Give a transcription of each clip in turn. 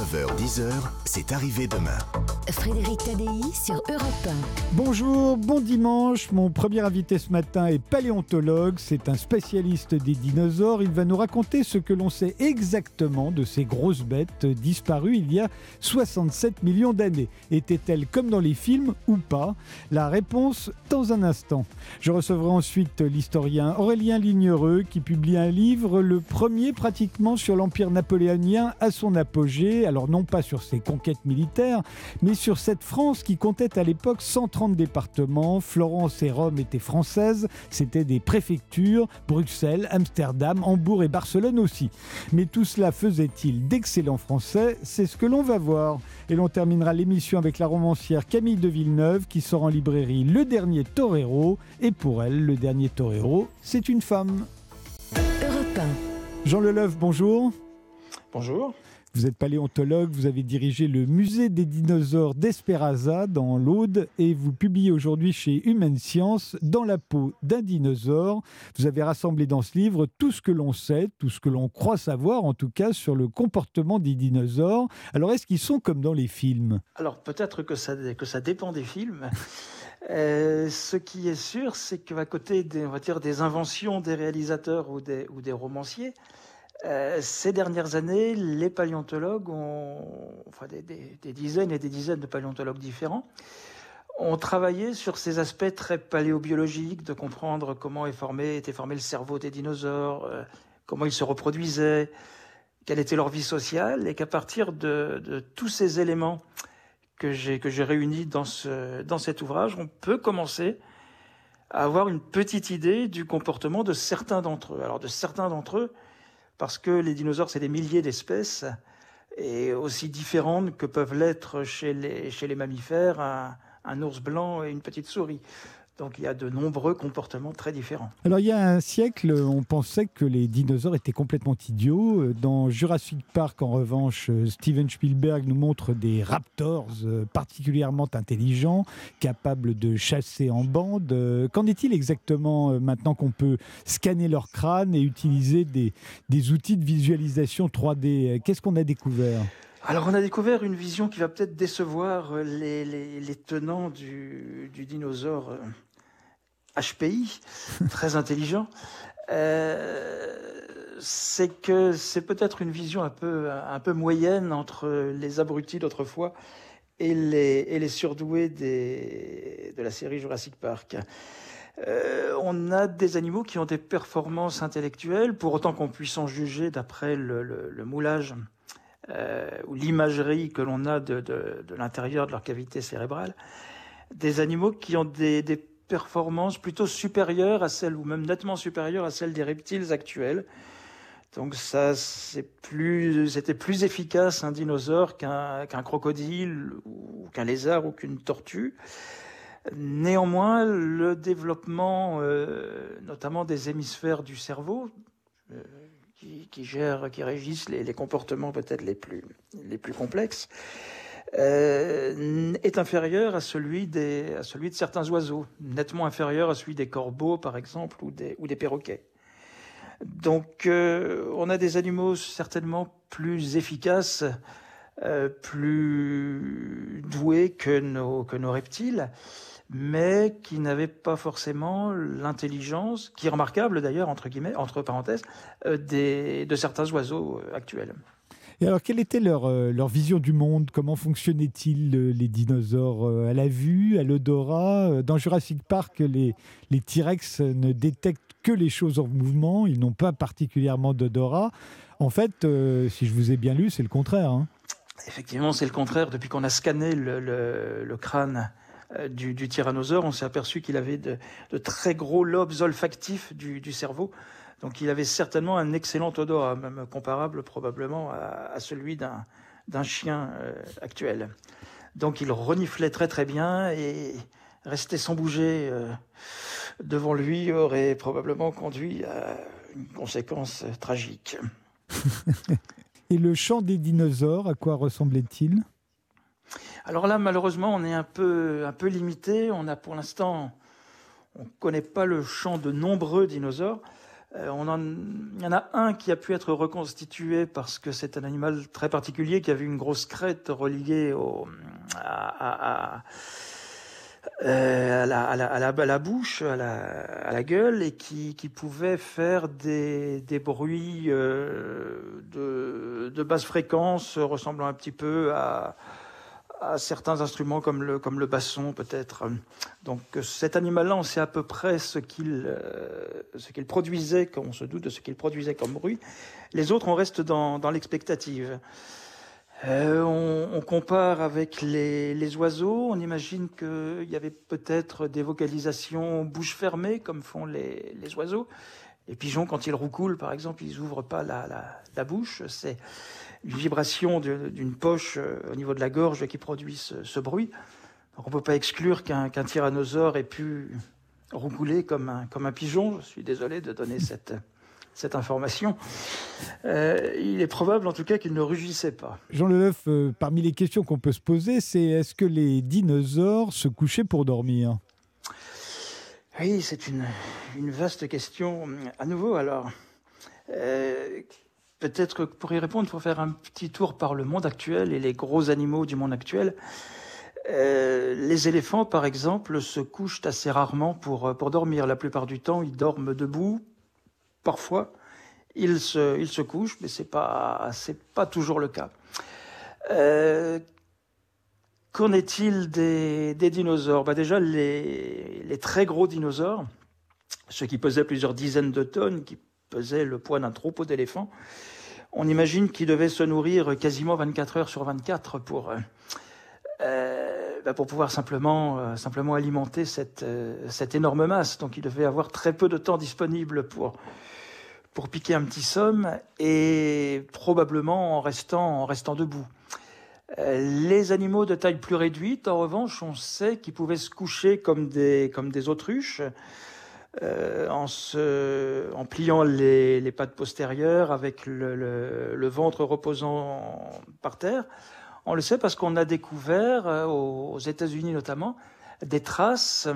9h-10h, c'est arrivé demain. Frédéric Tadei sur Europe Bonjour, bon dimanche. Mon premier invité ce matin est paléontologue. C'est un spécialiste des dinosaures. Il va nous raconter ce que l'on sait exactement de ces grosses bêtes disparues il y a 67 millions d'années. Étaient-elles comme dans les films ou pas? La réponse dans un instant. Je recevrai ensuite l'historien Aurélien Lignereux qui publie un livre, le premier pratiquement sur l'Empire napoléonien à son apogée. Alors non pas sur ses conquêtes militaires, mais sur cette France qui comptait à l'époque 130 départements. Florence et Rome étaient françaises, c'était des préfectures, Bruxelles, Amsterdam, Hambourg et Barcelone aussi. Mais tout cela faisait-il d'excellents Français? C'est ce que l'on va voir. Et l'on terminera l'émission avec la romancière Camille de Villeneuve qui sort en librairie Le Dernier Torero. Et pour elle, le dernier torero, c'est une femme. Europe Jean Leleuf, bonjour. Bonjour. Vous êtes paléontologue, vous avez dirigé le musée des dinosaures d'Esperaza dans l'Aude et vous publiez aujourd'hui chez Human Science Dans la peau d'un dinosaure. Vous avez rassemblé dans ce livre tout ce que l'on sait, tout ce que l'on croit savoir en tout cas sur le comportement des dinosaures. Alors est-ce qu'ils sont comme dans les films? Alors peut-être que ça, dépend des films. Euh, ce qui est sûr, c'est qu'à côté des, inventions des réalisateurs ou des romanciers, euh, ces dernières années, les paléontologues, ont, enfin des, dizaines et des dizaines de paléontologues différents, ont travaillé sur ces aspects très paléobiologiques, de comprendre comment est formé, était formé le cerveau des dinosaures, euh, comment ils se reproduisaient, quelle était leur vie sociale, et qu'à partir de, de tous ces éléments que j'ai que j'ai réunis dans ce dans cet ouvrage, on peut commencer à avoir une petite idée du comportement de certains d'entre eux. Alors de certains d'entre eux, parce que les dinosaures c'est des milliers d'espèces et aussi différentes que peuvent l'être chez les mammifères un ours blanc et une petite souris. Donc il y a de nombreux comportements très différents. Alors il y a un siècle, on pensait que les dinosaures étaient complètement idiots. Dans Jurassic Park, en revanche, euh, Steven Spielberg nous montre des raptors euh, particulièrement intelligents, capables de chasser en bande. Euh, Qu'en est-il exactement euh, maintenant qu'on peut scanner leur crâne et utiliser des, des outils de visualisation 3D Euh, Qu'est-ce qu'on a découvert? Alors on a découvert une vision qui va peut-être décevoir euh, les, les- les tenants du, du dinosaure euh, HPI, très intelligent. Euh, c'est que c'est peut-être une vision un peu, un peu moyenne entre les abrutis d'autrefois et les, et les surdoués des, de la série Jurassic Park. Euh, on a des animaux qui ont des performances intellectuelles, pour autant qu'on puisse en juger d'après le, le- le moulage euh, ou l'imagerie que l'on a de, de- de l'intérieur de leur cavité cérébrale, des animaux qui ont des, des performances plutôt supérieures à celles, ou même nettement supérieures à celles des reptiles actuels. Donc ça, c'est plus, c'était plus efficace un dinosaure qu'un qu'un crocodile ou qu'un lézard ou qu'une tortue. Néanmoins, le développement, euh, notamment des hémisphères du cerveau, euh, qui, qui gèrent, qui régissent les, les comportements peut-être les plus, les plus complexes, euh, est inférieur à celui, à celui de certains oiseaux, nettement inférieur à celui des corbeaux, par exemple, ou des, ou des perroquets. Donc, euh, on a des animaux certainement plus efficaces, euh, plus doués que nos, que nos reptiles, mais qui n'avaient pas forcément l'intelligence, qui est remarquable d'ailleurs, entre guillemets, entre parenthèses, des, de certains oiseaux actuels. Et alors, quelle était leur, euh, leur vision du monde? Comment fonctionnaient-ils les dinosaures euh, à la vue, à l'odorat? Euh, Dans Jurassic Park, les, les T-Rex ne détectent que les choses en mouvement, ils n'ont pas particulièrement d'odorat. En fait, si je vous ai bien lu, c'est le contraire. hein. Effectivement, c'est le contraire. Depuis qu'on a scanné le, le- le crâne du, du tyrannosaure, on s'est aperçu qu'il avait de, de très gros lobes olfactifs du, du cerveau. Donc il avait certainement un excellent odorat, même comparable probablement à, à celui d'un chien euh, actuel. Donc il reniflait très très bien et rester sans bouger euh, devant lui aurait probablement conduit à une conséquence tragique. Et le chant des dinosaures, à quoi ressemblait-il? Alors là, malheureusement, on est un peu, un peu limité. On a pour l'instant, on ne connaît pas le champ de nombreux dinosaures. On en, il y en a un qui a pu être reconstitué parce que c'est un animal très particulier qui avait une grosse crête reliée au, à, à euh, à, la, à, la, à, la, bouche, à la, à la gueule, et qui, qui pouvait faire des, des bruits euh, de, de, basse fréquence ressemblant un petit peu à, à certains instruments comme le, comme le basson peut-être. Donc cet animal-là, on sait à peu près ce qu'il euh, ce qu'il produisait, on se doute de ce qu'il produisait comme bruit. Les autres, on reste dans, dans l'expectative. Euh, on, compare avec les, les oiseaux. On imagine qu'il y avait peut-être des vocalisations bouche fermée, comme font les, les, oiseaux. Les pigeons, quand ils roucoulent, par exemple, ils n'ouvrent pas la, la, la bouche. C'est vibration d'une poche euh, au niveau de la gorge qui produit ce, ce bruit. Donc on ne peut pas exclure qu'un qu tyrannosaure ait pu roucouler comme un, comme un pigeon. Je suis désolé de donner cette cette information. Euh, il est probable en tout cas qu'il ne rugissait pas. Jean Leleuf, euh, parmi les questions qu'on peut se poser, c'est est-ce que les dinosaures se couchaient pour dormir? Oui, c'est une, une, vaste question. À nouveau, alors, euh, peut-être que pour y répondre, il faut faire un petit tour par le monde actuel et les gros animaux du monde actuel. Euh, les éléphants, par exemple, se couchent assez rarement pour, pour dormir. La plupart du temps, ils dorment debout, parfois, ils se, ils se couchent, mais ce n'est pas, pas toujours le cas. Euh, Qu'en est-il des, des, dinosaures? Bah Déjà, les, les, très gros dinosaures, ceux qui pesaient plusieurs dizaines de tonnes, qui pesaient le poids d'un troupeau d'éléphants, on imagine qu'ils devaient se nourrir quasiment 24 heures sur 24 pour, euh, bah pour pouvoir simplement, euh, simplement alimenter cette, euh, cette énorme masse. Donc ils devaient avoir très peu de temps disponible pour, pour piquer un petit somme et probablement en restant, en restant debout. Euh, les animaux de taille plus réduite, en revanche, on sait qu'ils pouvaient se coucher comme des, comme des autruches, euh, en, pliant les, pattes postérieures avec le, ventre reposant par terre. On le sait parce qu'on a découvert, euh, aux États-Unis notamment, des traces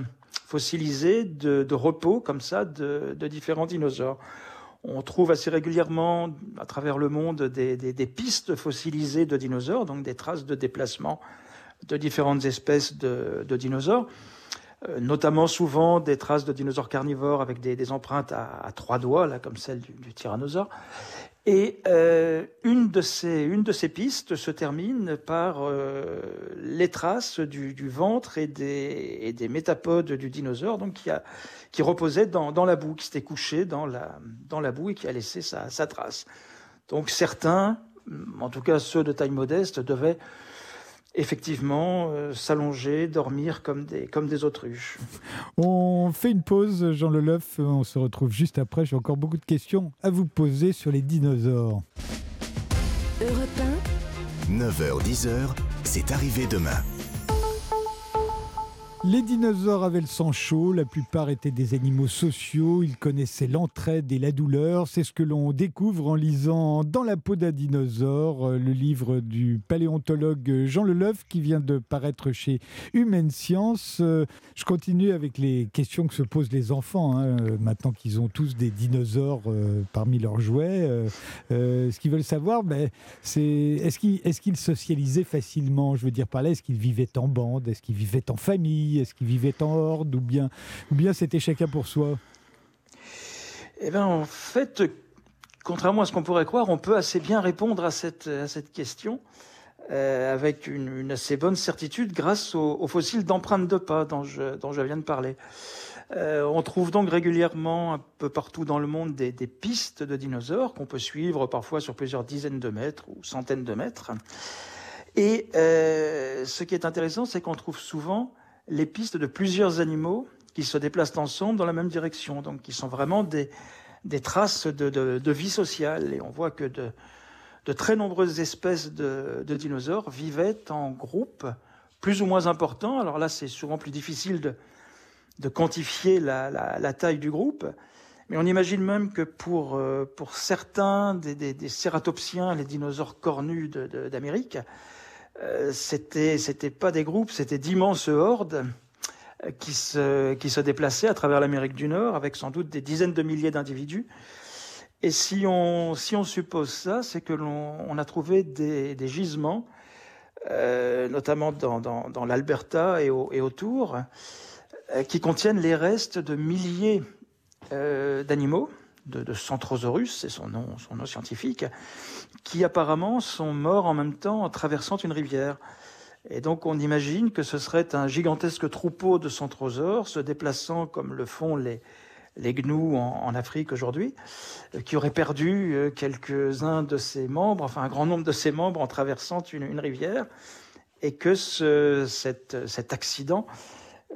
fossilisées de, repos comme ça de, différents dinosaures. On trouve assez régulièrement à travers le monde des, pistes fossilisées de dinosaures, donc des traces de déplacement de différentes espèces de, dinosaures, notamment souvent des traces de dinosaures carnivores avec des, empreintes à, trois doigts, là, comme celle du, tyrannosaure. Et euh, une, de ces, une de ces pistes se termine par euh, les traces du, du ventre et des, et des, métapodes du dinosaure, donc qui, a, qui reposait dans, dans, la boue, qui s'était couché dans la, dans la boue et qui a laissé sa, sa, trace. Donc certains, en tout cas ceux de taille modeste, devaient effectivement euh, s'allonger, dormir comme des, comme des autruches. On fait une pause, Jean Leloeuf. On se retrouve juste après. J'ai encore beaucoup de questions à vous poser sur les dinosaures. Europe 1. 9h-10h, c'est arrivé demain. Les dinosaures avaient le sang chaud, la plupart étaient des animaux sociaux, ils connaissaient l'entraide et la douleur, c'est ce que l'on découvre en lisant Dans la peau d'un dinosaure, le livre du paléontologue Jean Leleuf qui vient de paraître chez Humaine Science. Je continue avec les questions que se posent les enfants, hein, maintenant qu'ils ont tous des dinosaures euh, parmi leurs jouets. Euh, euh, ce qu'ils veulent savoir, ben, c'est est-ce qu'ils socialisaient facilement? Je veux dire par là, est-ce qu'ils vivaient en bande? Est-ce qu'ils vivaient en famille? Est-ce qu'ils vivaient en horde ou bien, ou bien c'était chacun pour soi? Eh bien, en fait, contrairement à ce qu'on pourrait croire, on peut assez bien répondre à cette, à cette question euh, avec une, assez bonne certitude grâce aux, aux fossiles d'empreintes de pas dont je, dont je viens de parler. Euh, on trouve donc régulièrement un peu partout dans le monde des, des pistes de dinosaures qu'on peut suivre parfois sur plusieurs dizaines de mètres ou centaines de mètres. Et euh, ce qui est intéressant, c'est qu'on trouve souvent les pistes de plusieurs animaux qui se déplacent ensemble dans la même direction, donc qui sont vraiment des, des traces de, de, vie sociale. Et on voit que de, très nombreuses espèces de, dinosaures vivaient en groupe plus ou moins importants. Alors là, c'est souvent plus difficile de, quantifier la, la, la, taille du groupe, mais on imagine même que pour, euh, pour certains des, des, des cératopsiens, les dinosaures cornus d'Amérique, euh, c'était c'était pas des groupes, c'était d'immenses hordes qui se, qui se déplaçaient à travers l'Amérique du Nord avec sans doute des dizaines de milliers d'individus. Et si on, si on suppose ça, c'est que l'on on a trouvé des, gisements, euh, notamment dans, dans, l'Alberta et, au, et, autour, euh, qui contiennent les restes de milliers euh, d'animaux, de, de Centrosaurus, c'est son nom, son nom scientifique, qui apparemment sont morts en même temps en traversant une rivière. Et donc on imagine que ce serait un gigantesque troupeau de centrosaures se déplaçant comme le font les, gnous en, Afrique aujourd'hui, euh, qui auraient perdu euh, quelques-uns de ses membres, enfin un grand nombre de ses membres en traversant une, rivière, et que ce, cet, cet accident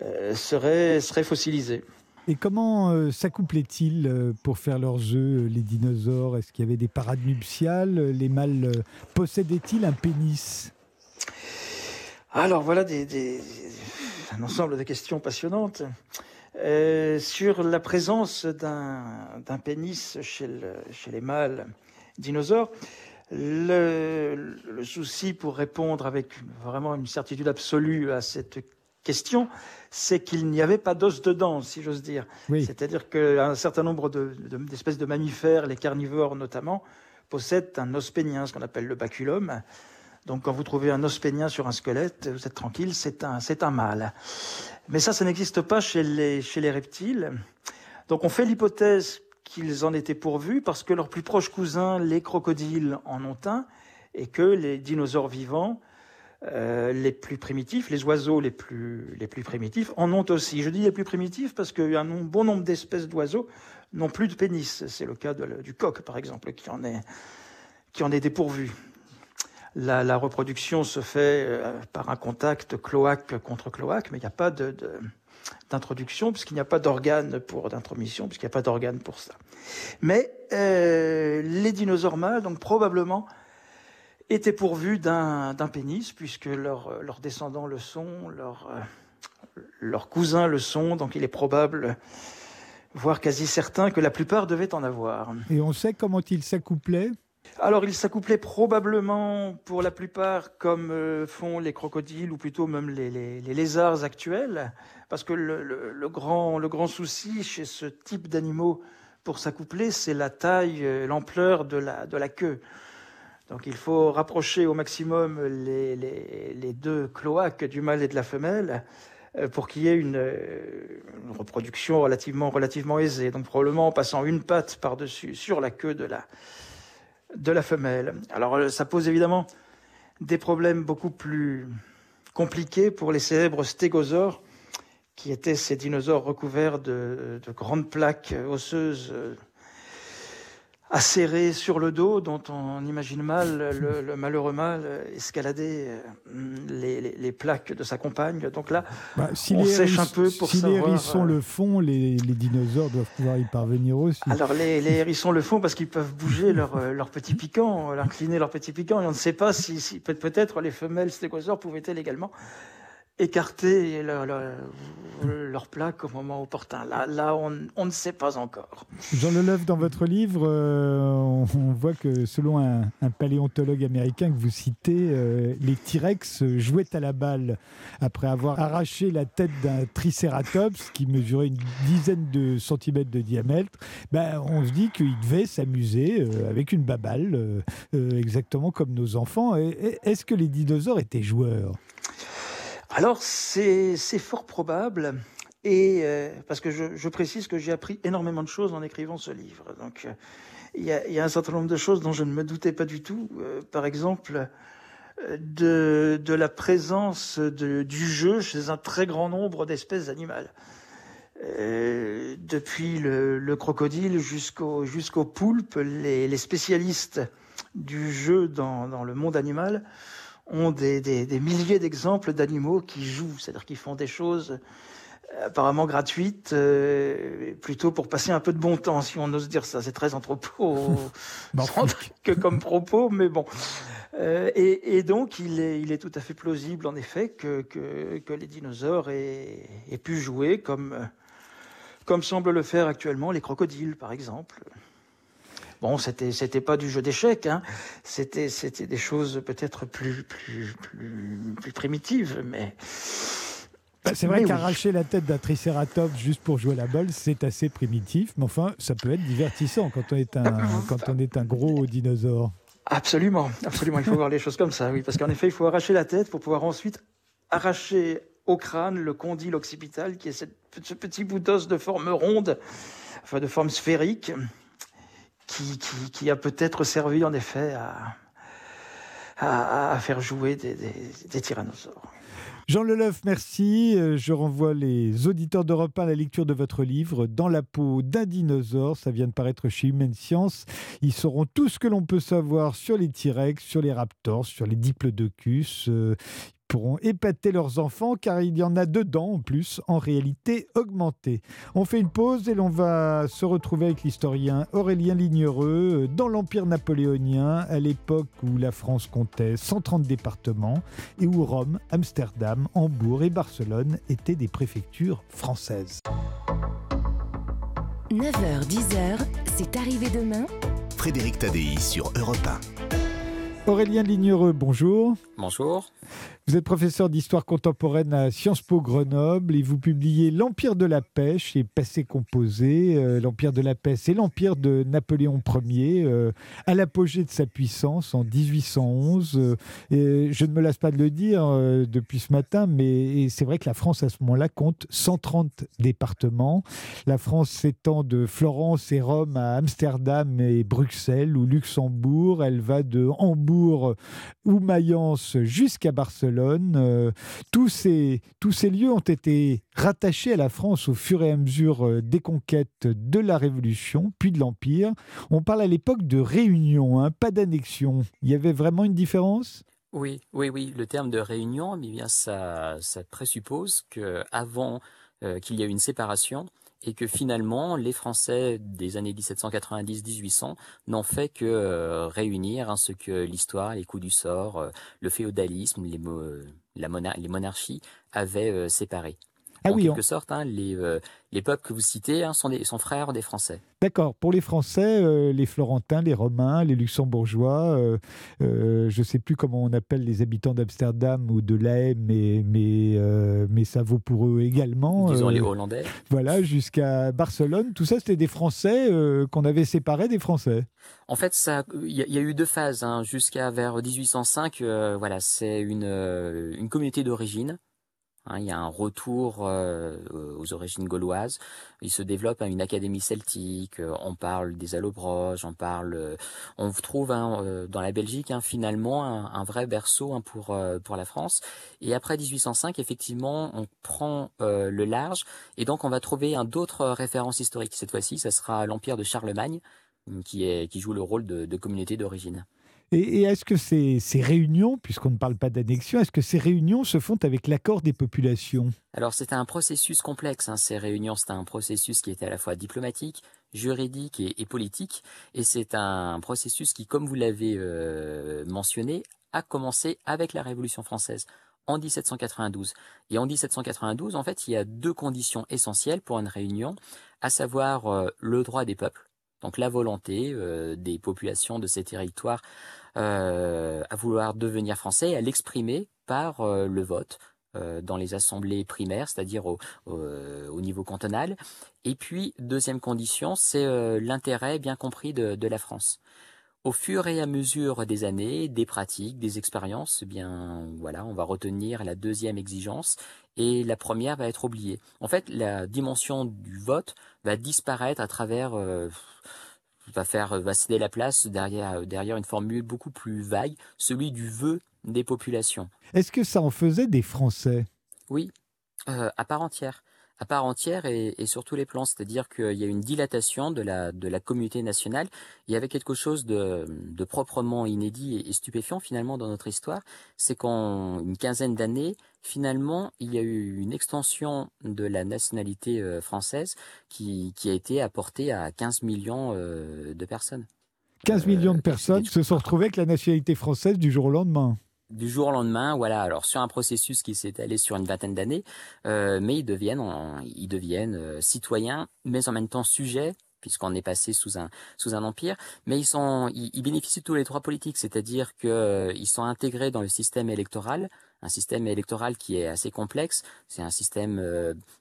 euh, serait, serait fossilisé. Et comment euh, s'accouplaient-ils euh, pour faire leurs œufs, euh, les dinosaures? Est-ce qu'il y avait des parades nuptiales? Les mâles possédaient-ils un pénis? Alors voilà un ensemble de questions passionnantes. Sur la présence d'un pénis chez, les mâles dinosaures, le, le, souci pour répondre avec vraiment une certitude absolue à cette question, c'est qu'il n'y avait pas d'os dedans, si j'ose dire. Oui. C'est-à-dire qu'un certain nombre d'espèces de, de, de, mammifères, les carnivores notamment, possèdent un os pénien, ce qu'on appelle le baculum. Donc quand vous trouvez un os pénien sur un squelette, vous êtes tranquille, c'est un, un mâle. Mais ça, ça n'existe pas chez les, chez les reptiles. Donc on fait l'hypothèse qu'ils en étaient pourvus parce que leurs plus proches cousins, les crocodiles, en ont un, et que les dinosaures vivants euh, les plus primitifs, les oiseaux les plus, les plus primitifs en ont aussi. Je dis les plus primitifs parce qu'un bon nombre d'espèces d'oiseaux n'ont plus de pénis. C'est le cas du coq, par exemple, qui en est, qui en est dépourvu. La, reproduction se fait euh, par un contact cloaque contre cloaque, mais il n'y a pas d'introduction, puisqu'il n'y a pas d'organe pour d'intromission, puisqu'il n'y a pas d'organe pour ça. Mais euh, les dinosaures mâles, donc probablement, étaient pourvus d'un pénis, puisque leurs leur descendants le sont, leurs leur cousins le sont, donc il est probable, voire quasi certain, que la plupart devaient en avoir. Et on sait comment ils s'accouplaient? Alors, ils s'accouplaient probablement pour la plupart comme euh, font les crocodiles ou plutôt même les, les, les lézards actuels, parce que le, le, le, grand, le grand souci chez ce type d'animaux pour s'accoupler, c'est la taille, l'ampleur de la, de la queue. Donc il faut rapprocher au maximum les, deux cloaques du mâle et de la femelle euh, pour qu'il y ait une, reproduction relativement, aisée. Donc probablement en passant une patte par-dessus sur la queue de la, femelle. Alors euh, ça pose évidemment des problèmes beaucoup plus compliqués pour les célèbres stégosaures, qui étaient ces dinosaures recouverts de, de grandes plaques osseuses euh, acéré sur le dos, dont on imagine mal le, le malheureux mâle escalader euh, les, les, les, plaques de sa compagne. Donc là, bah, si on sèche un peu pour si savoir... les hérissons le font, les, les, dinosaures doivent pouvoir y parvenir aussi. Alors les, les hérissons le font parce qu'ils peuvent bouger leur, euh, leur petit piquant, incliner leur petit piquant, et on ne sait pas si, si peut-être les femelles stégosaures pouvaient-elles également écarter leur, leur, leur, plaque au moment opportun. Là, là on, ne sait pas encore. Jean Leleuf, dans votre livre, euh, on, voit que selon un, paléontologue américain que vous citez, euh, les T-Rex jouaient à la balle après avoir arraché la tête d'un tricératops qui mesurait une dizaine de centimètres de diamètre. Ben, on se dit qu'ils devaient s'amuser euh, avec une baballe, exactement comme nos enfants. Est-ce que les dinosaures étaient joueurs? Alors, c'est fort probable. Et euh, parce que je, je précise que j'ai appris énormément de choses en écrivant ce livre. Donc, euh, il y, a, y, a, un certain nombre de choses dont je ne me doutais pas du tout. Euh, par exemple, de, de, la présence de, du jeu chez un très grand nombre d'espèces animales. Euh, depuis le, le crocodile jusqu'au jusqu'au poulpe, les, les, spécialistes du jeu dans, dans le monde animal ont des, des, des milliers d'exemples d'animaux qui jouent, c'est-à-dire qui font des choses apparemment gratuites, euh, plutôt pour passer un peu de bon temps, si on ose dire ça. C'est très anthropo que comme propos, mais bon. Euh, et, et, donc, il est, il est tout à fait plausible, en effet, que, que, que les dinosaures aient, aient, pu jouer comme, comme semblent le faire actuellement les crocodiles, par exemple. Bon, c'était c'était pas du jeu d'échecs, hein. c'était c'était des choses peut-être plus, plus plus plus primitives, mais Bah, c'est vrai qu'arracher la tête d'un tricératops juste pour jouer à la balle, c'est assez primitif, mais enfin, ça peut être divertissant quand on est un, quand on est un gros dinosaure. Absolument, absolument. Il faut voir les choses comme ça, oui, parce qu'en effet, il faut arracher la tête pour pouvoir ensuite arracher au crâne le condyle occipital, qui est cette, ce petit bout d'os de forme ronde, enfin de forme sphérique, qui, a peut-être servi en effet à, faire jouer des, tyrannosaures. Jean Leloeuf, merci. Euh, je renvoie les auditeurs d'Europe 1 à la lecture de votre livre Dans la peau d'un dinosaure. Ça vient de paraître chez Humaine Science. Ils sauront tout ce que l'on peut savoir sur les T-Rex, sur les raptors, sur les diplodocus. Pourront épater leurs enfants car il y en a dedans en plus en réalité augmentée. On fait une pause et l'on va se retrouver avec l'historien Aurélien Lignereux euh, dans l'Empire napoléonien à l'époque où la France comptait 130 départements et où Rome, Amsterdam, Hambourg et Barcelone étaient des préfectures françaises. 9h, 10h, c'est arrivé demain. Frédéric Tadei sur Europe 1. Aurélien Lignereux, bonjour. Bonjour. Vous êtes professeur d'histoire contemporaine à Sciences Po Grenoble et vous publiez L'Empire de la pêche et Passé composé. Euh, L'Empire de la pêche c'est l'Empire de Napoléon Ier euh, à l'apogée de sa puissance en 1811. Euh, et je ne me lasse pas de le dire depuis ce matin, mais c'est vrai que la France à ce moment-là compte 130 départements. La France s'étend de Florence et Rome à Amsterdam et Bruxelles ou Luxembourg. Elle va de Hambourg ou Mayence jusqu'à Barcelone euh, tous, ces, tous ces lieux ont été rattachés à la France au fur et à mesure euh, des conquêtes de la Révolution, puis de l'Empire. On parle à l'époque de réunion, hein, pas d'annexion. Il y avait vraiment une différence? Oui, oui, oui. Le terme de réunion, eh bien, ça, ça présuppose qu'avant euh, qu'il y ait une séparation, et que finalement les Français des années 1790-1800 n'ont fait que euh, réunir hein, ce que l'histoire, les coups du sort, euh, le féodalisme, les, les monarchies avaient séparé. Ah en quelque sorte, hein, les, euh, les peuples que vous citez hein, sont, des, sont frères des Français. D'accord. Pour les Français, euh, les Florentins, les Romains, les Luxembourgeois, euh, je ne sais plus comment on appelle les habitants d'Amsterdam ou de La mais, mais, mais ça vaut pour eux également. Disons les Hollandais. Voilà, jusqu'à Barcelone. Tout ça, c'était des Français qu'on avait séparés des Français. En fait, il y, y, a eu deux phases. Hein. Jusqu'à vers 1805, voilà, c'est une, une communauté d'origine Hein, il y a un retour euh, aux origines gauloises. Il se développe une académie celtique. Euh, on parle des allobroges. On parle. Euh, on trouve hein, dans la Belgique hein, finalement un, vrai berceau pour pour la France. Et après 1805, effectivement, on prend le large et donc on va trouver un d'autres références historiques. Cette fois-ci, ça sera l'empire de Charlemagne qui joue le rôle de communauté d'origine. Et, est-ce que ces, réunions, puisqu'on ne parle pas d'annexion, est-ce que ces réunions se font avec l'accord des populations? Alors c'est un processus complexe, hein, ces réunions, c'est un processus qui est à la fois diplomatique, juridique et, politique, et c'est un processus qui, comme vous l'avez euh, mentionné, a commencé avec la Révolution française en 1792. Et en 1792, en fait, il y a deux conditions essentielles pour une réunion, à savoir euh, le droit des peuples, donc la volonté euh, des populations de ces territoires à vouloir devenir français, à l'exprimer par euh, le vote dans les assemblées primaires, c'est-à-dire au, niveau cantonal. Et puis, deuxième condition, c'est l'intérêt bien compris de, la France. Au fur et à mesure des années, des pratiques, des expériences, eh bien voilà, on va retenir la deuxième exigence et la première va être oubliée. En fait, la dimension du vote va disparaître à travers va faire va céder la place derrière derrière une formule beaucoup plus vague, celui du vœu des populations. Est-ce que ça en faisait des Français? Oui, euh, à part entière à part entière et, sur tous les plans, c'est-à-dire qu'il y a une dilatation de la, de la communauté nationale. Il y avait quelque chose de, de proprement inédit et, stupéfiant finalement dans notre histoire, c'est qu'en une quinzaine d'années, finalement, il y a eu une extension de la nationalité euh, française qui, qui a été apportée à 15 millions euh, de personnes. 15 millions de euh, personnes se sont retrouvées avec la nationalité française du jour au lendemain du jour au lendemain, voilà, alors sur un processus qui s'est allé sur une vingtaine d'années, euh, mais ils deviennent, ils deviennent euh, citoyens, mais en même temps sujets puisqu'on est passé sous un sous un empire, mais ils sont ils, bénéficient de tous les droits politiques, c'est-à-dire que ils sont intégrés dans le système électoral, un système électoral qui est assez complexe. C'est un système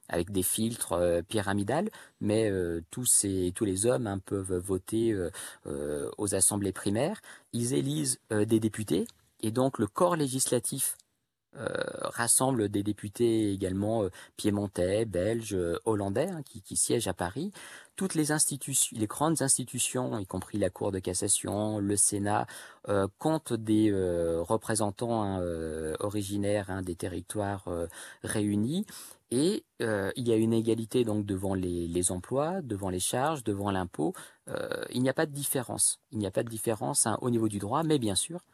avec des filtres pyramidales, mais tous ces tous les hommes hein, peuvent voter aux assemblées primaires. Ils élisent des députés et donc le corps législatif euh, rassemble des députés également euh, piémontais, belges, euh, hollandais hein, qui, siègent à Paris. Toutes les institutions, les grandes institutions, y compris la Cour de cassation, le Sénat, comptent des représentants hein, originaires hein, des territoires réunis. Et il y a une égalité donc devant les, les emplois, devant les charges, devant l'impôt. il n'y a pas de différence. Il n'y a pas de différence au niveau du droit, mais bien sûr,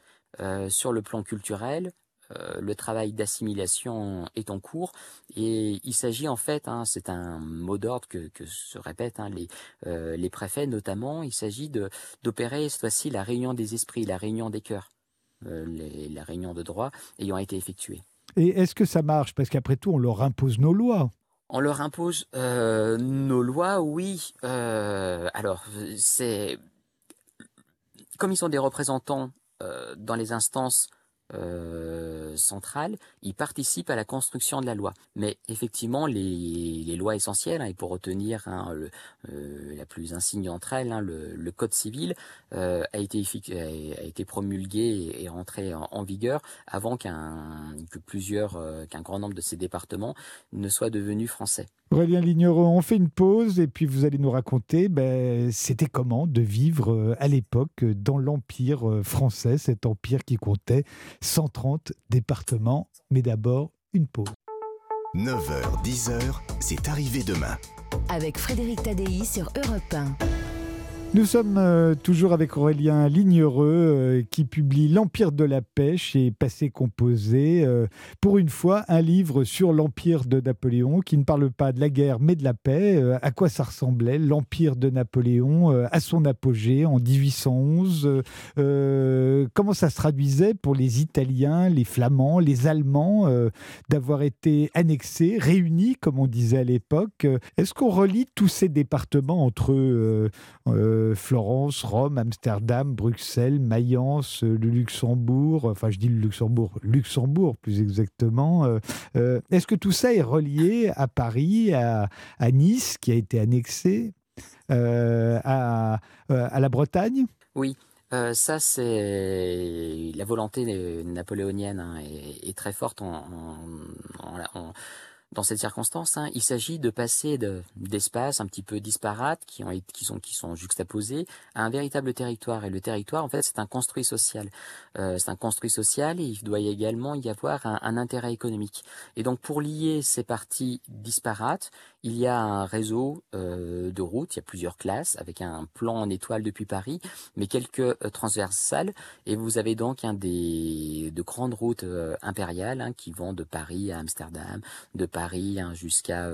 sur le plan culturel, euh, le travail d'assimilation est en cours et il s'agit en fait, hein, c'est un mot d'ordre que, se répètent hein, les, euh, les préfets notamment, il s'agit d'opérer cette fois-ci la réunion des esprits, la réunion des cœurs, euh, la réunion de droit ayant été effectuée. Et est-ce que ça marche? Parce qu'après tout, on leur impose nos lois. On leur impose nos lois, oui. alors, c'est comme ils sont des représentants dans les instances euh, centrale, il participe à la construction de la loi. Mais effectivement, les, lois essentielles, hein, et pour retenir hein, euh, la plus insigne d'entre elles, hein, le, Code civil, euh, a, été, a été promulgué et, rentré en, vigueur avant qu'un plusieurs, qu'un grand nombre de ces départements ne soient devenus français. Aurélien Ligneron, on fait une pause et puis vous allez nous raconter ben, c'était comment de vivre à l'époque dans l'Empire français, cet empire qui comptait 130 départements. Mais d'abord, une pause. 9h, 10h, c'est arrivé demain. Avec Frédéric Tadei sur Europe 1. Nous sommes euh, toujours avec Aurélien Lignereux euh, qui publie L'Empire de la pêche et Passé composé. Euh, pour une fois, un livre sur l'Empire de Napoléon qui ne parle pas de la guerre mais de la paix. à quoi ça ressemblait l'Empire de Napoléon à son apogée en 1811 Comment ça se traduisait pour les Italiens, les Flamands, les Allemands d'avoir été annexés, réunis comme on disait à l'époque? Est-ce qu'on relie tous ces départements entre eux Florence, Rome, Amsterdam, Bruxelles, Mayence, euh, le Luxembourg, enfin je dis le Luxembourg, Luxembourg plus exactement. Euh, euh, est-ce que tout ça est relié à Paris, à, Nice qui a été annexé, à, la Bretagne? Oui. ça, c'est la volonté napoléonienne hein, est, très forte en, dans cette circonstance, hein, il s'agit de passer d'espaces un petit peu disparates, qui, ont, qui, sont, qui sont juxtaposés, à un véritable territoire. Et le territoire, en fait, c'est un construit social. Euh, c'est un construit social et il doit également y avoir un, un, intérêt économique. Et donc, pour lier ces parties disparates, il y a un réseau euh, de routes, il y a plusieurs classes, avec un plan en étoile depuis Paris, mais quelques euh, transversales. Et vous avez donc un des de grandes routes euh, impériales hein, qui vont de Paris à Amsterdam, de Paris hein, jusqu'à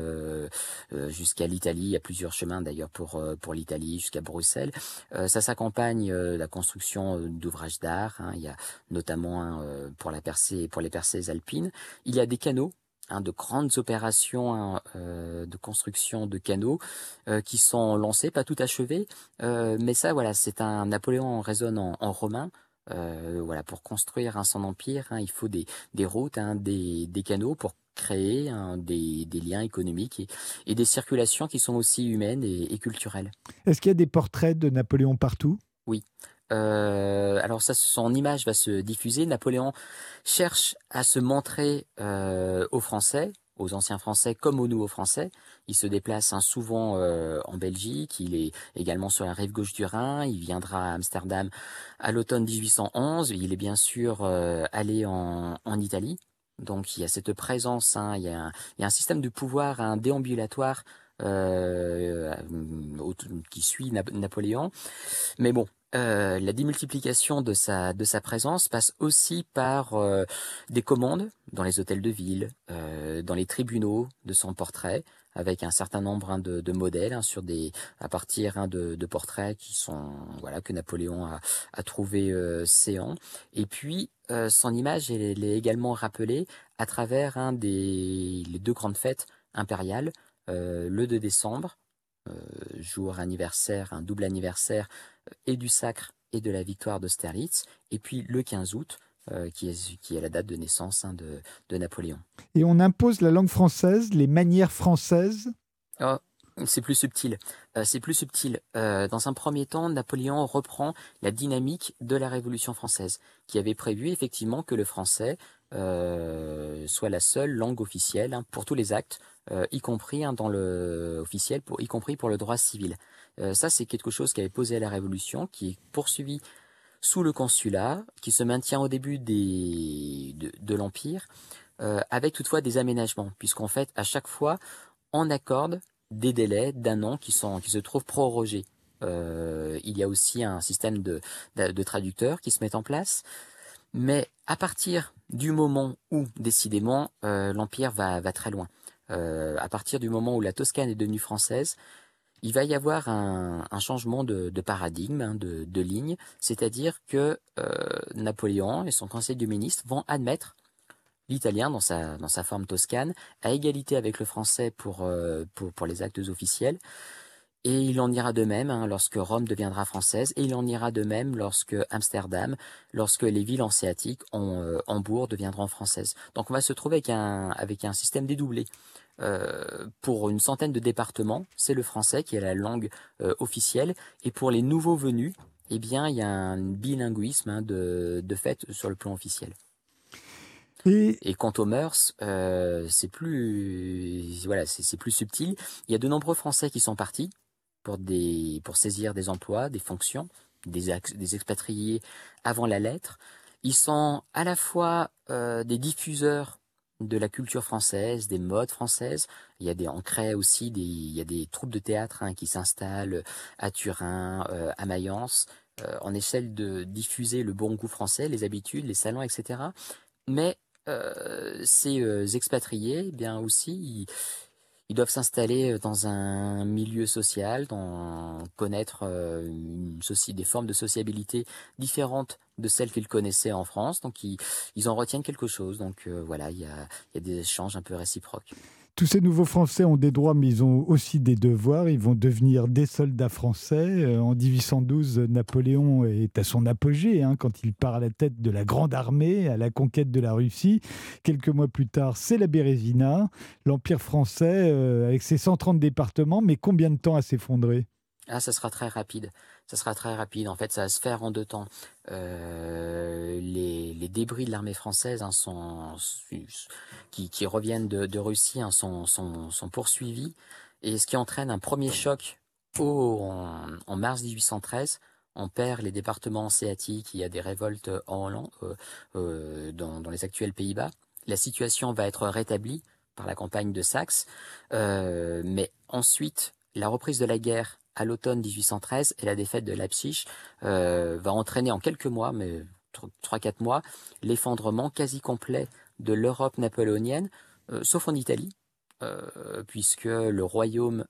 jusqu'à l'Italie. Il y a plusieurs chemins d'ailleurs pour pour l'Italie jusqu'à Bruxelles. ça s'accompagne de la construction d'ouvrages d'art. Hein. il y a notamment pour la percée pour les percées alpines. Il y a des canaux Hein, de grandes opérations hein, euh, de construction de canaux euh, qui sont lancées, pas tout achevées, euh, mais ça, voilà, c'est un Napoléon résonne en, en romain. voilà, pour construire un son empire, hein, il faut des, des routes, des, des, canaux pour créer des, des, liens économiques et, des circulations qui sont aussi humaines et, et culturelles. Est-ce qu'il y a des portraits de Napoléon partout? Oui. Euh, alors ça, son image va se diffuser. Napoléon cherche à se montrer euh, aux Français, aux anciens Français comme aux nouveaux Français. Il se déplace hein, souvent euh, en Belgique. Il est également sur la rive gauche du Rhin. Il viendra à Amsterdam à l'automne 1811. Il est bien sûr allé en, en, Italie. Donc il y a cette présence. Hein, il, y a un, il, y a un, système de pouvoir un déambulatoire qui suit Napoléon. Mais bon, euh, la démultiplication de sa, de sa présence passe aussi par euh, des commandes dans les hôtels de ville, euh, dans les tribunaux de son portrait, avec un certain nombre hein, de, modèles hein, à partir hein, de, portraits qui sont voilà que Napoléon a, a trouvé séants. Et puis son image elle, est également rappelée à travers des les deux grandes fêtes impériales, le 2 décembre jour anniversaire, un double anniversaire, et du sacre et de la victoire d'Austerlitz, et puis le 15 août, qui, est, qui est la date de naissance hein, de, de, Napoléon. Et on impose la langue française, les manières françaises oh, c'est plus subtil. Euh, c'est plus subtil. Euh, dans un premier temps, Napoléon reprend la dynamique de la Révolution française, qui avait prévu effectivement que le français euh, soit la seule langue officielle hein, pour tous les actes, y compris hein, dans le officiel, pour, y compris pour le droit civil. Ça, c'est quelque chose qui avait posé à la Révolution, qui est poursuivi sous le consulat, qui se maintient au début de, l'Empire, avec toutefois des aménagements, puisqu'en fait, à chaque fois, on accorde des délais d'un an qui, sont, qui se trouvent prorogés. Euh, il y a aussi un système de, traducteurs qui se met en place. Mais à partir du moment où, décidément, euh, l'Empire va, très loin, euh, à partir du moment où la Toscane est devenue française, il va y avoir un, changement de, paradigme, hein, de, ligne, c'est-à-dire que Napoléon et son conseil de ministres vont admettre l'italien dans sa, dans sa forme toscane, à égalité avec le français pour, euh, pour, les actes officiels. Et il en ira de même hein, lorsque Rome deviendra française, et il en ira de même lorsque Amsterdam, lorsque les villes hanséatiques, en, euh, Hambourg, deviendront françaises. Donc on va se trouver avec un, avec un système dédoublé. Euh, pour une centaine de départements, c'est le français qui est la langue euh, officielle, et pour les nouveaux venus, eh bien, il y a un bilinguisme hein, de, de fait sur le plan officiel. Et, quant aux mœurs, euh, c'est plus voilà, c'est plus subtil. Il y a de nombreux Français qui sont partis pour des pour saisir des emplois, des fonctions, des des expatriés avant la lettre. Ils sont à la fois des diffuseurs de la culture française, des modes françaises. Il y a des, on aussi des, il y a des troupes de théâtre hein, qui s'installent à Turin, euh, à Mayence. Euh, on essaie de diffuser le bon goût français, les habitudes, les salons, etc. Mais euh, ces euh, expatriés, eh bien aussi, doivent s'installer euh, dans un milieu social, dans, connaître une des formes de sociabilité différentes de celles qu'ils connaissaient en France. Donc, ils, ils, en retiennent quelque chose. Donc, voilà, il y a des échanges un peu réciproques. Tous ces nouveaux Français ont des droits, mais ils ont aussi des devoirs. Ils vont devenir des soldats français. Euh, en 1812, Napoléon est à son apogée hein, quand il part à la tête de la grande armée à la conquête de la Russie. Quelques mois plus tard, c'est la Bérésina, l'Empire français euh, avec ses 130 départements. Mais combien de temps à s'effondrer? Ah, ça sera très rapide. Ça sera très rapide. En fait, ça va se faire en deux temps. Euh, les, les, débris de l'armée française hein, sont, qui, qui, reviennent de, de Russie hein, sont, sont, sont, poursuivis. Et ce qui entraîne un premier choc au, en, en, mars 1813. On perd les départements hanséatiques, il y a des révoltes en Hollande, euh, euh, dans, dans les actuels Pays-Bas. La situation va être rétablie par la campagne de Saxe. Euh, mais ensuite, la reprise de la guerre à l'automne 1813 et la défaite de Leipzig euh, va entraîner en quelques mois, mais 3-4 mois, l'effondrement quasi complet de l'Europe napoléonienne, euh, sauf en Italie, euh, puisque le royaume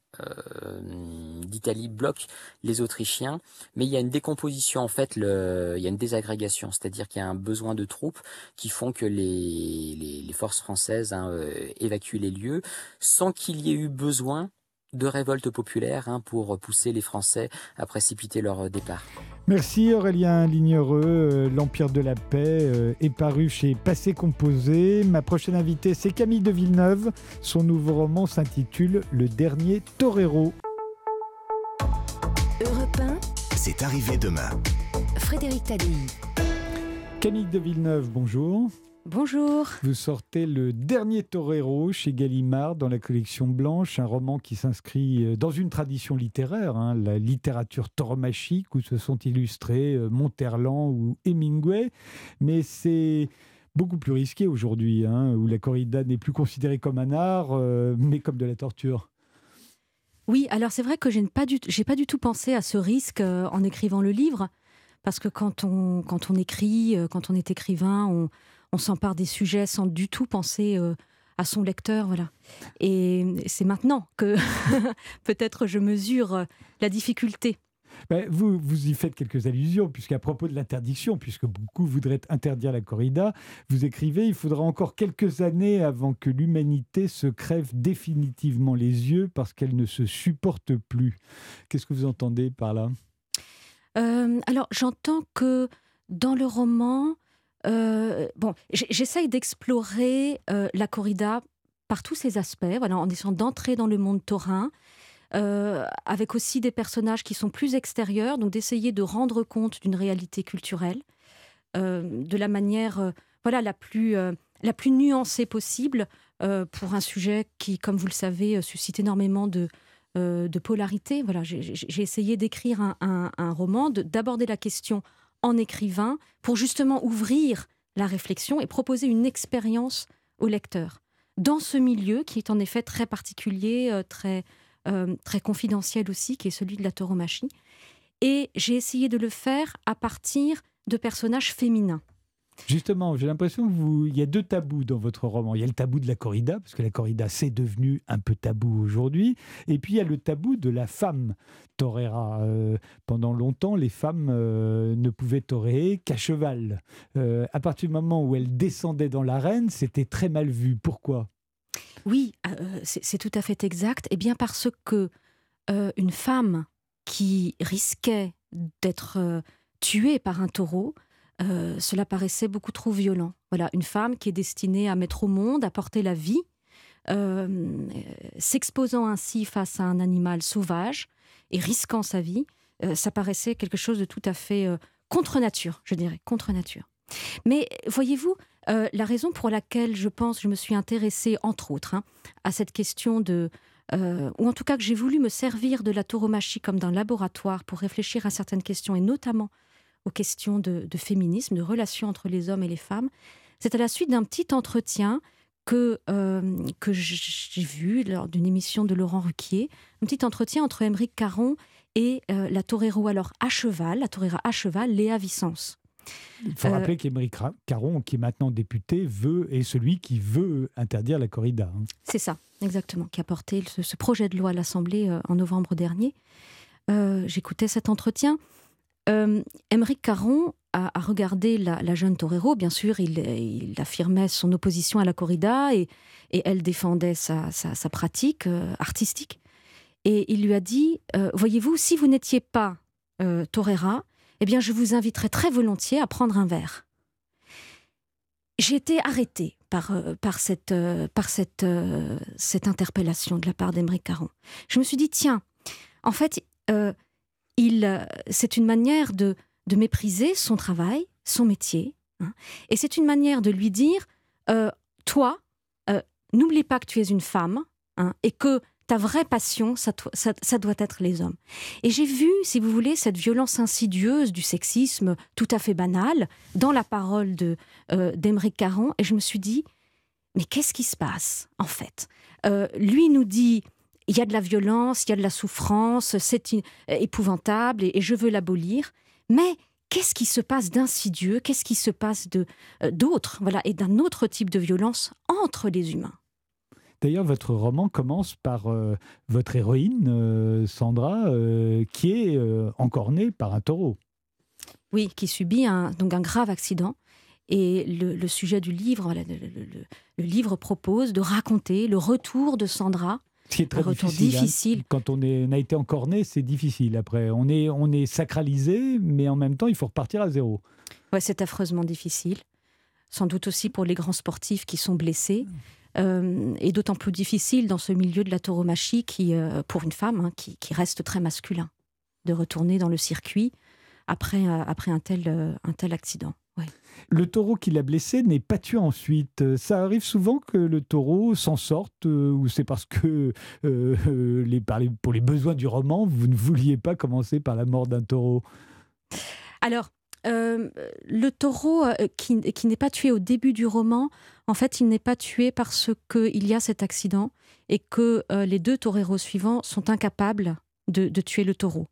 d'Italie bloque les Autrichiens, mais il y a une décomposition en fait, il y a une désagrégation, c'est-à-dire qu'il y a un besoin de troupes qui font que les, les, forces françaises hein, évacuent les lieux sans qu'il y ait eu besoin de révolte populaire hein, pour pousser les Français à précipiter leur départ. Merci Aurélien Lignereux. Euh, L'Empire de la paix euh, est paru chez Passé Composé. Ma prochaine invitée, c'est Camille de Villeneuve. Son nouveau roman s'intitule Le dernier torero. Europe c'est arrivé demain. Frédéric Tadei. Camille de Villeneuve, bonjour. Bonjour. Vous sortez le dernier Torero chez Gallimard dans la collection Blanche, un roman qui s'inscrit euh, dans une tradition littéraire, hein, la littérature tauromachique, où se sont illustrés euh, Monterland ou Hemingway. Mais c'est beaucoup plus risqué aujourd'hui, hein, où la corrida n'est plus considérée comme un art, euh, mais comme de la torture. Oui, alors c'est vrai que je n'ai pas, du, pas du tout pensé à ce risque en écrivant le livre, parce que quand on, quand on écrit, quand on est écrivain, on on s'empare des sujets sans du tout penser euh, à son lecteur, voilà. Et c'est maintenant que peut-être je mesure euh, la difficulté. Ben, vous, vous y faites quelques allusions, puisqu'à propos de l'interdiction, puisque beaucoup voudraient interdire la corrida, vous écrivez il faudra encore quelques années avant que l'humanité se crève définitivement les yeux parce qu'elle ne se supporte plus. Qu'est-ce que vous entendez par là? Euh, alors, j'entends que dans le roman, bon, j- j'essaye d'explorer euh, la corrida par tous ses aspects, voilà, en essayant d'entrer dans le monde taurin, euh, avec aussi des personnages qui sont plus extérieurs, donc d'essayer de rendre compte d'une réalité culturelle euh, de la manière, euh, voilà, la plus, euh, la plus nuancée possible euh, pour un sujet qui, comme vous le savez, euh, suscite énormément de, euh, de polarité. Voilà, j'ai- essayé d'écrire un, un- un roman, de- d'aborder la question en écrivain pour justement ouvrir la réflexion et proposer une expérience au lecteur dans ce milieu qui est en effet très particulier, euh, très, euh, très confidentiel aussi, qui est celui de la tauromachie. Et j'ai essayé de le faire à partir de personnages féminins. Justement, j'ai l'impression que vous, il y a deux tabous dans votre roman. Il y a le tabou de la corrida, parce que la corrida c'est devenu un peu tabou aujourd'hui, et puis il y a le tabou de la femme torera. Euh, pendant longtemps, les femmes euh, ne pouvaient toréer qu'à cheval. Euh, à partir du moment où elles descendaient dans l'arène, c'était très mal vu. Pourquoi? Oui, c'est tout à fait exact. Et bien parce que une femme qui risquait d'être tuée par un taureau, euh, cela paraissait beaucoup trop violent. Voilà, une femme qui est destinée à mettre au monde, à porter la vie, euh, s'exposant ainsi face à un animal sauvage et risquant sa vie, euh, ça paraissait quelque chose de tout à fait contre nature, je dirais, contre nature. Mais voyez-vous, la raison pour laquelle je pense, je me suis intéressée, entre autres, hein, à cette question de, ou en tout cas que j'ai voulu me servir de la tauromachie comme d'un laboratoire pour réfléchir à certaines questions, et notamment aux questions de, de féminisme, de relations entre les hommes et les femmes, c'est à la suite d'un petit entretien que, euh, que j'ai vu lors d'une émission de Laurent Ruquier, un petit entretien entre Émeric Caron et euh, la torero alors à cheval, la torera à cheval, Léa Vicence. Il faut Euh, rappeler qu'Émeric Caron, qui est maintenant député, veut est celui qui veut interdire la corrida. hein. C'est ça, exactement, qui a porté ce, ce projet de loi à l'Assemblée en novembre dernier. J'écoutais cet entretien. Euh, Caron a, regardé la, jeune torero. Bien sûr, il, affirmait son opposition à la corrida et, elle défendait sa, pratique euh, artistique. Et il lui a dit euh, Voyez-vous, si vous n'étiez pas euh, torera, eh bien, je vous inviterais très volontiers à prendre un verre. J'ai été arrêtée par, cette, interpellation de la part d'Émeric Caron. Je me suis dit, tiens, en fait, il, euh, c'est une manière de, de mépriser son travail, son métier, hein, et c'est une manière de lui dire, euh, toi, euh, n'oublie pas que tu es une femme, hein, et que ta vraie passion, ça, doit être les hommes. Et j'ai vu, si vous voulez, cette violence insidieuse du sexisme tout à fait banal dans la parole de, Caron, et je me suis dit, mais qu'est-ce qui se passe, en fait? Lui nous dit, il y a de la violence, il y a de la souffrance, c'est euh, épouvantable, et, et je veux l'abolir, mais qu'est-ce qui se passe d'insidieux, qu'est-ce qui se passe de, euh, d'autre, voilà, et d'un autre type de violence entre les humains? D'ailleurs, votre roman commence par euh, votre héroïne, euh, Sandra, qui est encornée par un taureau. Oui, qui subit un, donc un grave accident. Et le, le sujet du livre, voilà, le, le- le- le livre propose de raconter le retour de Sandra. Ce qui est très retour difficile. hein. difficile. Quand on, est, on a été encorné, c'est difficile. Après, on est, on est sacralisé, mais en même temps, il faut repartir à zéro. Ouais, c'est affreusement difficile. Sans doute aussi pour les grands sportifs qui sont blessés. Euh, et d'autant plus difficile dans ce milieu de la tauromachie qui, euh, pour une femme, hein, qui, qui reste très masculin, de retourner dans le circuit après, euh, après un, tel, euh, un tel accident. Le taureau qui l'a blessé n'est pas tué ensuite. Euh, Ça arrive souvent que le taureau s'en sorte, euh, ou c'est parce que, euh, les, pour les besoins du roman, vous ne vouliez pas commencer par la mort d'un taureau? Alors, euh, le taureau qui, qui n'est pas tué au début du roman, en fait, il n'est pas tué parce qu'il y a cet accident et que les deux toreros suivants sont incapables de, de tuer le taureau.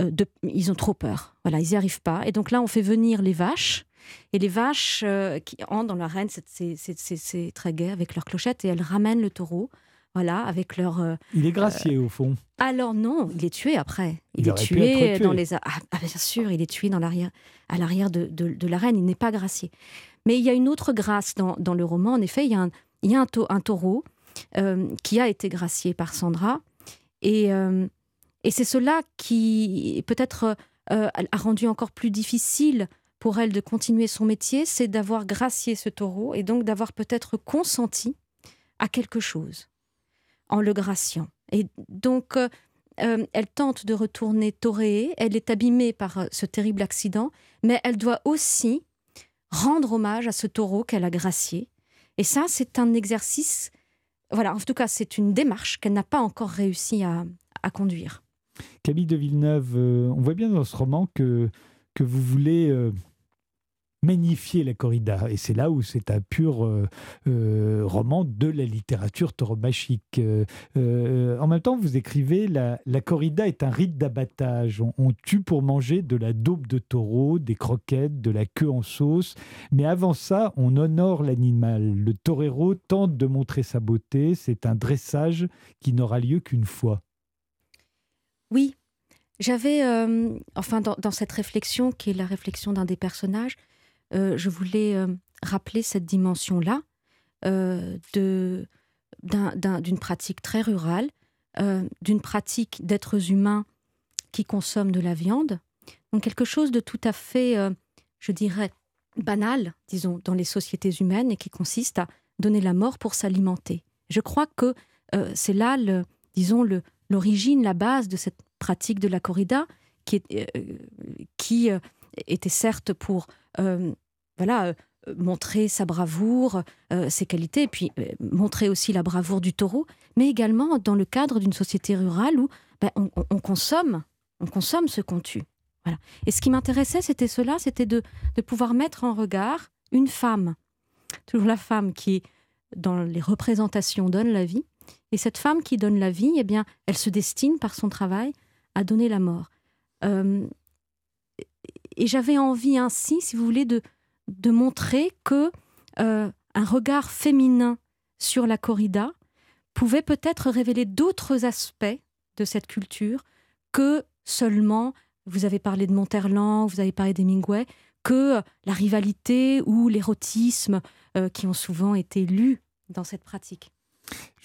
Euh, de- ils ont trop peur. Voilà, ils n'y arrivent pas. Et donc là, on fait venir les vaches. Et les vaches euh, qui entrent dans l'arène, c'est- très gai avec leurs clochettes et elles ramènent le taureau. voilà, avec leur. Euh, il est gracié au fond. Alors non, il est tué après. Il, est tué, dans les. Ah, ah, bien sûr, il est tué dans l'arrière, à l'arrière de, de, la reine. Il n'est pas gracié. Mais il y a une autre grâce dans, dans le roman. En effet, il y a un, il y a un, un taureau qui a été gracié par Sandra, et, euh, et c'est cela qui peut-être a rendu encore plus difficile pour elle de continuer son métier, c'est d'avoir gracié ce taureau et donc d'avoir peut-être consenti à quelque chose en le graciant. Et donc, euh, euh, elle tente de retourner toréer, elle est abîmée par euh, ce terrible accident, mais elle doit aussi rendre hommage à ce taureau qu'elle a gracié. Et ça, c'est un exercice, voilà, en tout cas, c'est une démarche qu'elle n'a pas encore réussi à, conduire. Camille de Villeneuve, on voit bien dans ce roman que, que vous voulez magnifier la corrida. Et c'est là où c'est un pur euh, euh, roman de la littérature tauromachique. Euh, en même temps, vous écrivez la, la corrida est un rite d'abattage. On, tue pour manger de la daube de taureau, des croquettes, de la queue en sauce. Mais avant ça, on honore l'animal. Le torero tente de montrer sa beauté. C'est un dressage qui n'aura lieu qu'une fois. Oui, j'avais, enfin, dans, cette réflexion, qui est la réflexion d'un des personnages, euh, je voulais euh, rappeler cette dimension-là euh, d'une pratique très rurale, d'une pratique d'êtres humains qui consomment de la viande. Donc quelque chose de tout à fait, je dirais, banal, disons, dans les sociétés humaines et qui consiste à donner la mort pour s'alimenter. Je crois que c'est là, le, disons, l'origine, la base de cette pratique de la corrida, qui, qui était certes pour euh, voilà, euh, montrer sa bravoure, euh, ses qualités, et puis montrer aussi la bravoure du taureau, mais également dans le cadre d'une société rurale où ben, on, consomme, on consomme ce qu'on tue. Voilà. Et ce qui m'intéressait, c'était cela, c'était de, de pouvoir mettre en regard une femme, toujours la femme qui, dans les représentations, donne la vie, et cette femme qui donne la vie, eh bien, elle se destine par son travail à donner la mort et j'avais envie ainsi, si vous voulez, de, montrer que euh, un regard féminin sur la corrida pouvait peut-être révéler d'autres aspects de cette culture que seulement, vous avez parlé de Monterland, vous avez parlé d'Hemingway, que la rivalité ou l'érotisme euh, qui ont souvent été lus dans cette pratique.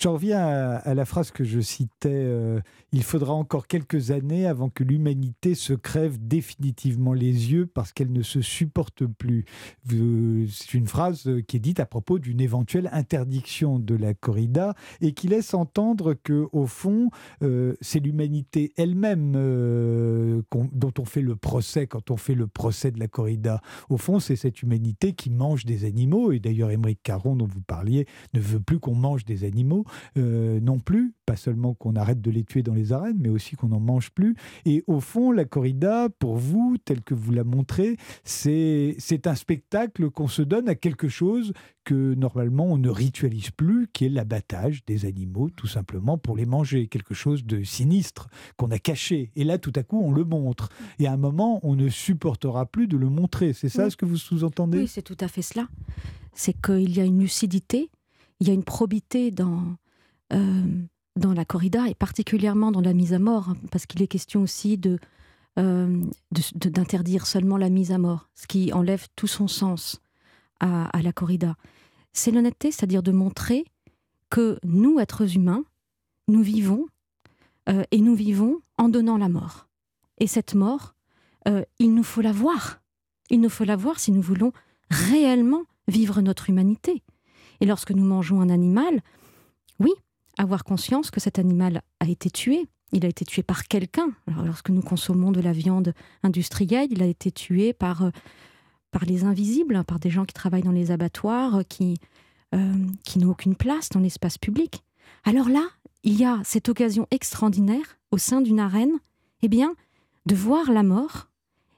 J'en reviens à, la phrase que je citais. Euh, il faudra encore quelques années avant que l'humanité se crève définitivement les yeux parce qu'elle ne se supporte plus. C'est une phrase qui est dite à propos d'une éventuelle interdiction de la corrida et qui laisse entendre que, au fond, euh, c'est l'humanité elle-même euh, dont on fait le procès quand on fait le procès de la corrida. Au fond, c'est cette humanité qui mange des animaux. Et d'ailleurs, Émeric Caron, dont vous parliez, ne veut plus qu'on mange des animaux euh, non plus. Pas seulement qu'on arrête de les tuer dans les arènes, mais aussi qu'on n'en mange plus. Et au fond, la corrida, pour vous, tel que vous la montrez, c'est un spectacle qu'on se donne à quelque chose que normalement on ne ritualise plus, qui est l'abattage des animaux, tout simplement pour les manger. Quelque chose de sinistre qu'on a caché. Et là, tout à coup, on le montre. Et à un moment, on ne supportera plus de le montrer. C'est ça ce que vous sous-entendez? Oui, c'est tout à fait cela. C'est qu'il y a une lucidité il y a une probité dans, euh, dans la corrida et particulièrement dans la mise à mort, hein, parce qu'il est question aussi de, euh, d'interdire seulement la mise à mort, ce qui enlève tout son sens à, la corrida. C'est l'honnêteté, c'est-à-dire de montrer que nous, êtres humains, nous vivons euh, et nous vivons en donnant la mort. Et cette mort, il nous faut la voir. Il nous faut la voir si nous voulons réellement vivre notre humanité. Et lorsque nous mangeons un animal, oui, avoir conscience que cet animal a été tué. Il a été tué par quelqu'un. lorsque nous consommons de la viande industrielle, il a été tué par, euh, par les invisibles, par des gens qui travaillent dans les abattoirs, qui, euh, qui n'ont aucune place dans l'espace public. Alors là, il y a cette occasion extraordinaire au sein d'une arène, eh bien, de voir la mort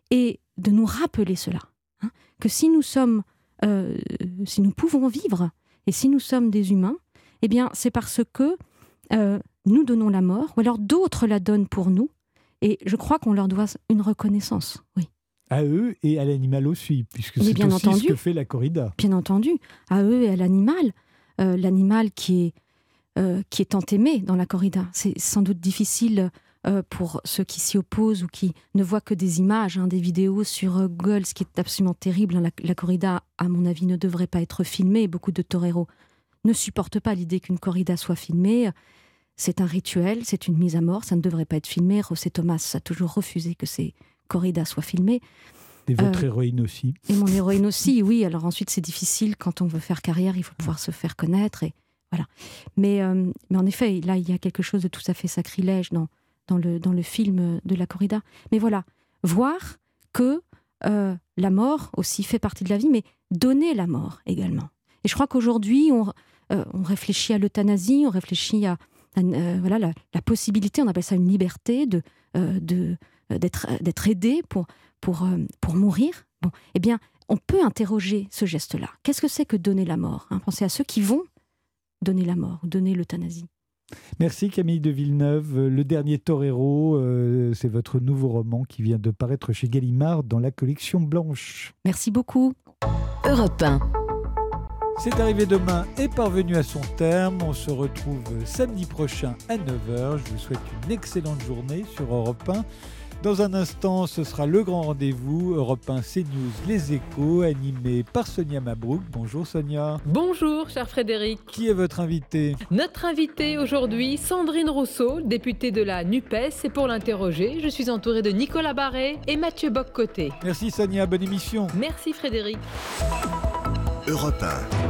et de nous rappeler cela. Hein, que si nous sommes, euh, si nous pouvons vivre et si nous sommes des humains, eh bien, c'est parce que euh, nous donnons la mort, ou alors d'autres la donnent pour nous. Et je crois qu'on leur doit une reconnaissance, oui. À eux et à l'animal aussi, puisque c'est aussi entendu, ce que fait la corrida. Bien entendu, à eux et à l'animal. Euh, l'animal qui est qui est tant aimé dans la corrida. C'est sans doute difficile pour ceux qui s'y opposent ou qui ne voient que des images, hein, des vidéos sur Google, ce qui est absolument terrible. La, la, corrida, à mon avis, ne devrait pas être filmée. Beaucoup de toreros ne supportent pas l'idée qu'une corrida soit filmée. C'est un rituel, c'est une mise à mort, ça ne devrait pas être filmé. José Thomas a toujours refusé que ces corridas soient filmées. Et votre euh, héroïne aussi. Et mon héroïne aussi, oui. Alors ensuite, c'est difficile quand on veut faire carrière, il faut pouvoir se faire connaître. Et voilà. Mais, euh, mais en effet, là, il y a quelque chose de tout à fait sacrilège dans, dans, le, dans le film de la corrida. Mais voilà, voir que euh, la mort aussi fait partie de la vie, mais donner la mort également. Et je crois qu'aujourd'hui, on, on réfléchit à l'euthanasie, on réfléchit à, voilà, la, la, possibilité, on appelle ça une liberté, de, de, d'être, d'être aidé pour, pour, euh, pour mourir, bon, eh bien, on peut interroger ce geste-là. Qu'est-ce que c'est que donner la mort hein? Pensez à ceux qui vont donner la mort, donner l'euthanasie. Merci Camille de Villeneuve. Le dernier Torero, euh, c'est votre nouveau roman qui vient de paraître chez Gallimard dans la collection Blanche. Merci beaucoup. Europe 1. C'est arrivé demain et parvenu à son terme. On se retrouve samedi prochain à 9h. Je vous souhaite une excellente journée sur Europe 1. Dans un instant, ce sera le grand rendez-vous Europe 1 CNews Les Échos, animé par Sonia Mabrouk. Bonjour Sonia. Bonjour, cher Frédéric. Qui est votre invité? Notre invité aujourd'hui, Sandrine Rousseau, députée de la NUPES. Et pour l'interroger, je suis entourée de Nicolas Barré et Mathieu Boccoté. Merci Sonia, bonne émission. Merci Frédéric. Europe 1.